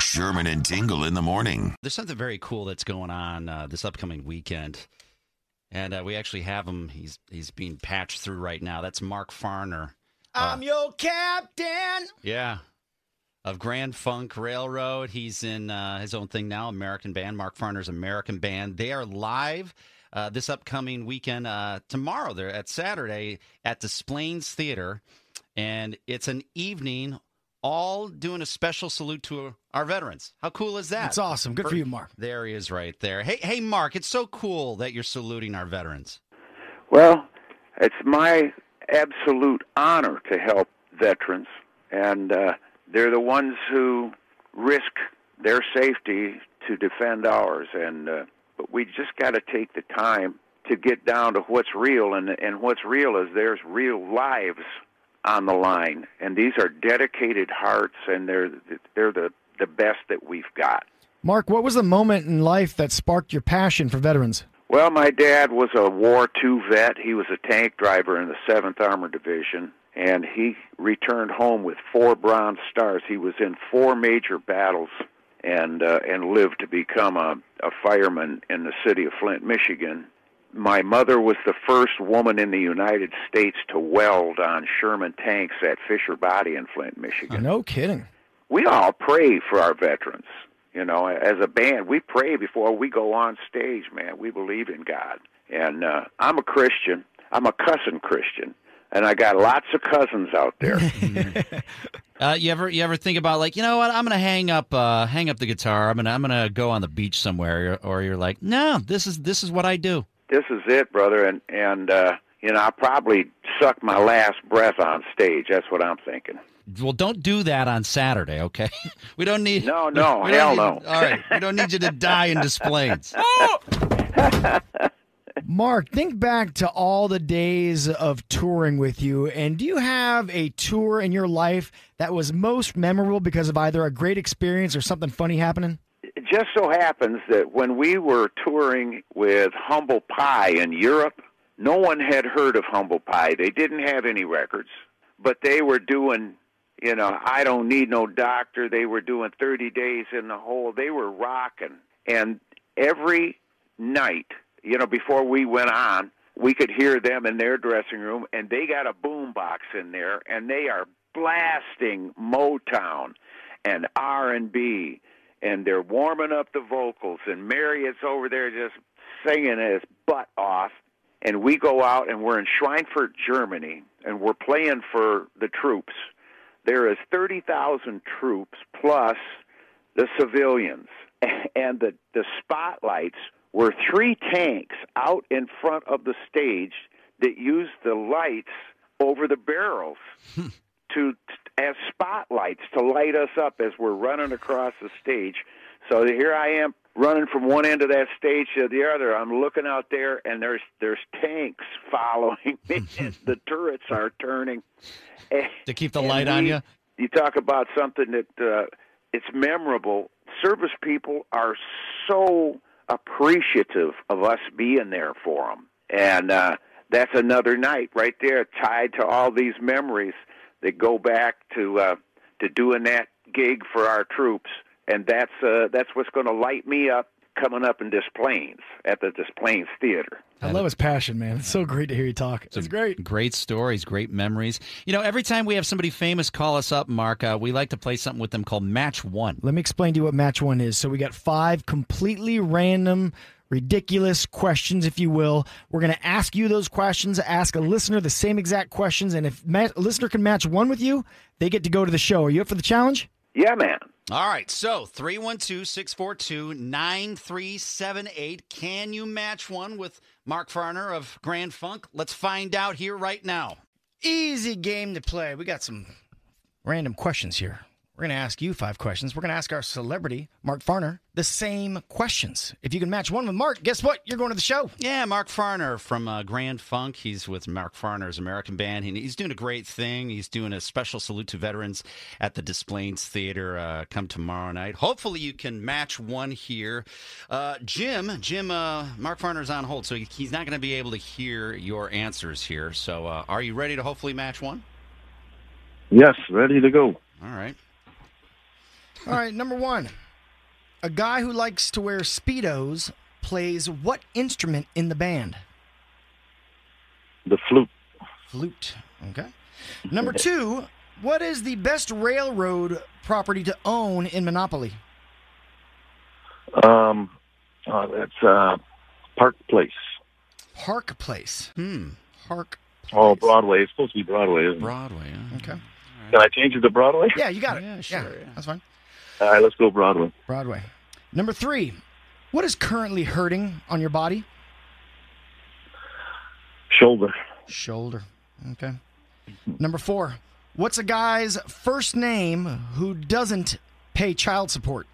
Sherman and Tingle in the morning. There's something very cool that's going on uh, this upcoming weekend, and uh, we actually have him. He's he's being patched through right now. That's Mark Farner. I'm your captain. Yeah, of Grand Funk Railroad. He's in uh, his own thing now. American band. Mark Farner's American band. They are live. Uh, this upcoming weekend, uh, tomorrow, they're at Saturday at Des Plaines Theater, and it's an evening all doing a special salute to our veterans. How cool is that? That's awesome. Good for you, Mark. There he is right there. Hey, hey, Mark, it's so cool that you're saluting our veterans. Well, it's my absolute honor to help veterans, and uh, they're the ones who risk their safety to defend ours. And uh, but we just got to take the time to get down to what's real, and and what's real is there's real lives on the line, and these are dedicated hearts, and they're they're the the best that we've got. Mark, what was the moment in life that sparked your passion for veterans? Well, my dad was a War II vet. He was a tank driver in the 7th Armored Division, and he returned home with four Bronze Stars. He was in four major battles and uh, and lived to become a, a fireman in the city of Flint, Michigan. My mother was the first woman in the United States to weld on Sherman tanks at Fisher Body in Flint, Michigan. no kidding. We all pray for our veterans. You know, as a band, we pray before we go on stage, man. We believe in God. And uh, I'm a Christian. I'm a cousin Christian. And I got lots of cousins out there. Uh, you ever you ever think about like you know what I'm gonna hang up uh, hang up the guitar I'm gonna I'm gonna go on the beach somewhere or you're like no this is this is what I do this is it, brother. And and uh, you know, I'll probably suck my last breath on stage. That's what I'm thinking. well don't do that on Saturday okay we don't need No, no, we don't hell need- no. all right we don't need you to die in Des Plaines Mark, think back to all the days of touring with you, and do you have a tour in your life that was most memorable because of either a great experience or something funny happening? Just so happens that when we were touring with Humble Pie in Europe, no one had heard of Humble Pie. They didn't have any records, but they were doing, you know, I don't need no doctor. They were doing 30 days in the hole. They were rocking. And every night, you know, before we went on, we could hear them in their dressing room, and they got a boom box in there, and they are blasting Motown and R and B, and they're warming up the vocals, and Marriott's over there just singing his butt off, and we go out and we're in Schweinfurt, Germany, and we're playing for the troops. There is thirty thousand troops plus the civilians, and the the spotlights were three tanks out in front of the stage that used the lights over the barrels hmm. to as spotlights to light us up as we're running across the stage. So here I am running from one end of that stage to the other. I'm looking out there, and there's there's tanks following me. the turrets are turning. to keep the And light on you You talk about something that uh, it's memorable. Service people are so appreciative of us being there for them, and uh, that's another night right there, tied to all these memories that go back to uh, to doing that gig for our troops, and that's uh, that's what's going to light me up coming up in Des Plaines at the Des Plaines Theater. I love his passion, man. It's so great to hear you talk. It's great. Great stories, great memories. You know, every time we have somebody famous call us up, Mark, uh, we like to play something with them called Match One. Let me explain to you what match one is. So we got five completely random, ridiculous questions, if you will. We're going to ask you those questions, ask a listener the same exact questions, and if ma- a listener can match one with you, they get to go to the show. Are you up for the challenge? Yeah, man. All right, so 312 642 9378. Can you match one with Mark Farner of Grand Funk? Let's find out here right now. Easy game to play. We got some random questions here. We're going to ask you five questions. We're going to ask our celebrity, Mark Farner, the same questions. If you can match one with Mark, guess what? You're going to the show. Yeah, Mark Farner from uh, Grand Funk. He's with Mark Farner's American Band. and he's doing a great thing. He's doing a special salute to veterans at the Des Plaines Theater uh, come tomorrow night. Hopefully, you can match one here. Uh, Jim, Jim, uh, Mark Farner's on hold, so he's not going to be able to hear your answers here. So, uh, are you ready to hopefully match one? Yes, ready to go. All right. All right, number one. A guy who likes to wear Speedos plays what instrument in the band? The flute. Flute. Okay. Number two. What is the best railroad property to own in Monopoly? Um, uh, that's uh, Park Place. Park Place. Hmm. Park. Oh, Broadway. It's supposed to be Broadway, isn't it? Broadway. huh? Okay. Can I change it to Broadway? Yeah, you got it. Yeah, sure, yeah. that's fine. All right, let's go Broadway. Broadway. Number three. What is currently hurting on your body? Shoulder. Shoulder. Okay. Number four. What's a guy's first name who doesn't pay child support?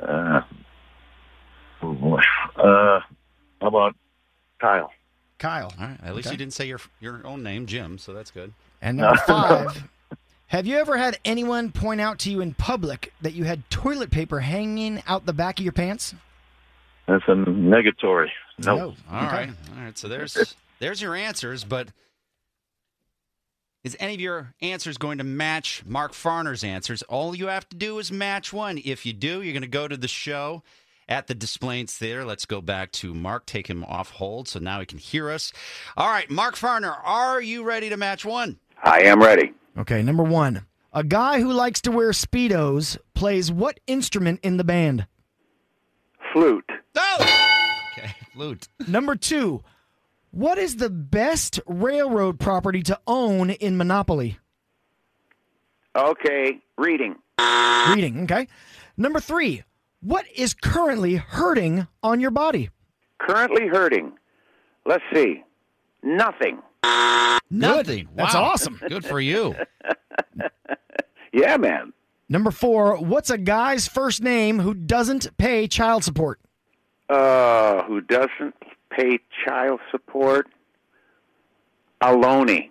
Uh, oh boy. Uh, how about Kyle? Kyle. All right. At least Okay. you didn't say your your own name, Jim. So that's good. And number five. Have you ever had anyone point out to you in public that you had toilet paper hanging out the back of your pants? That's a negatory. No. No. All Okay. right, all right. So there's there's your answers, but is any of your answers going to match Mark Farner's answers? All you have to do is match one. If you do, you're going to go to the show at the Des Plaines Theater. Let's go back to Mark. Take him off hold so now he can hear us. All right, Mark Farner, are you ready to match one? I am ready. Okay, number one. A guy who likes to wear Speedos plays what instrument in the band? Flute. Oh! Okay, flute. Number two. What is the best railroad property to own in Monopoly? Okay, reading. Reading, okay. Number three. What is currently hurting on your body? Currently hurting. Let's see. Nothing. Nothing. That's awesome. Good for you. Yeah, man. Number four. What's a guy's first name who doesn't pay child support? Uh, who doesn't pay child support? Aloni.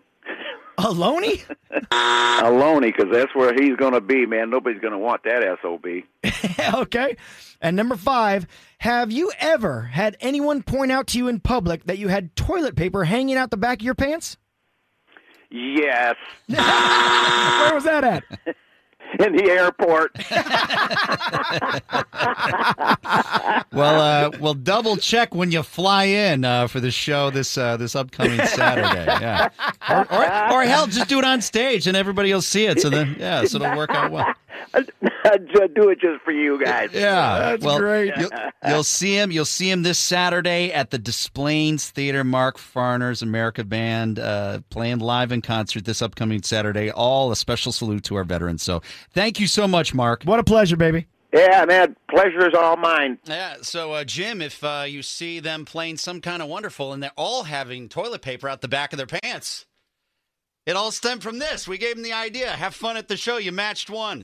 Aloni? Aloni, because that's where he's going to be, man. Nobody's going to want that SOB. okay. And number five, have you ever had anyone point out to you in public that you had toilet paper hanging out the back of your pants? Yes. Where was that at? In the airport. Well, uh, we'll double check when you fly in uh, for the show this uh, this upcoming Saturday. Yeah, or, or, or hell, just do it on stage and everybody will see it. So then, yeah, so it'll work out well. I'd do it just for you guys. Yeah, That's well, great. You'll, you'll see him. You'll see him this Saturday at the Des Plaines Theater. Mark Farner's America Band uh, playing live in concert this upcoming Saturday. All a special salute to our veterans. So thank you so much, Mark. What a pleasure, baby. Yeah, man. Pleasure is all mine. Yeah. So, uh, Jim, if uh, you see them playing some kind of wonderful and they're all having toilet paper out the back of their pants, it all stemmed from this. We gave them the idea. Have fun at the show. You matched one.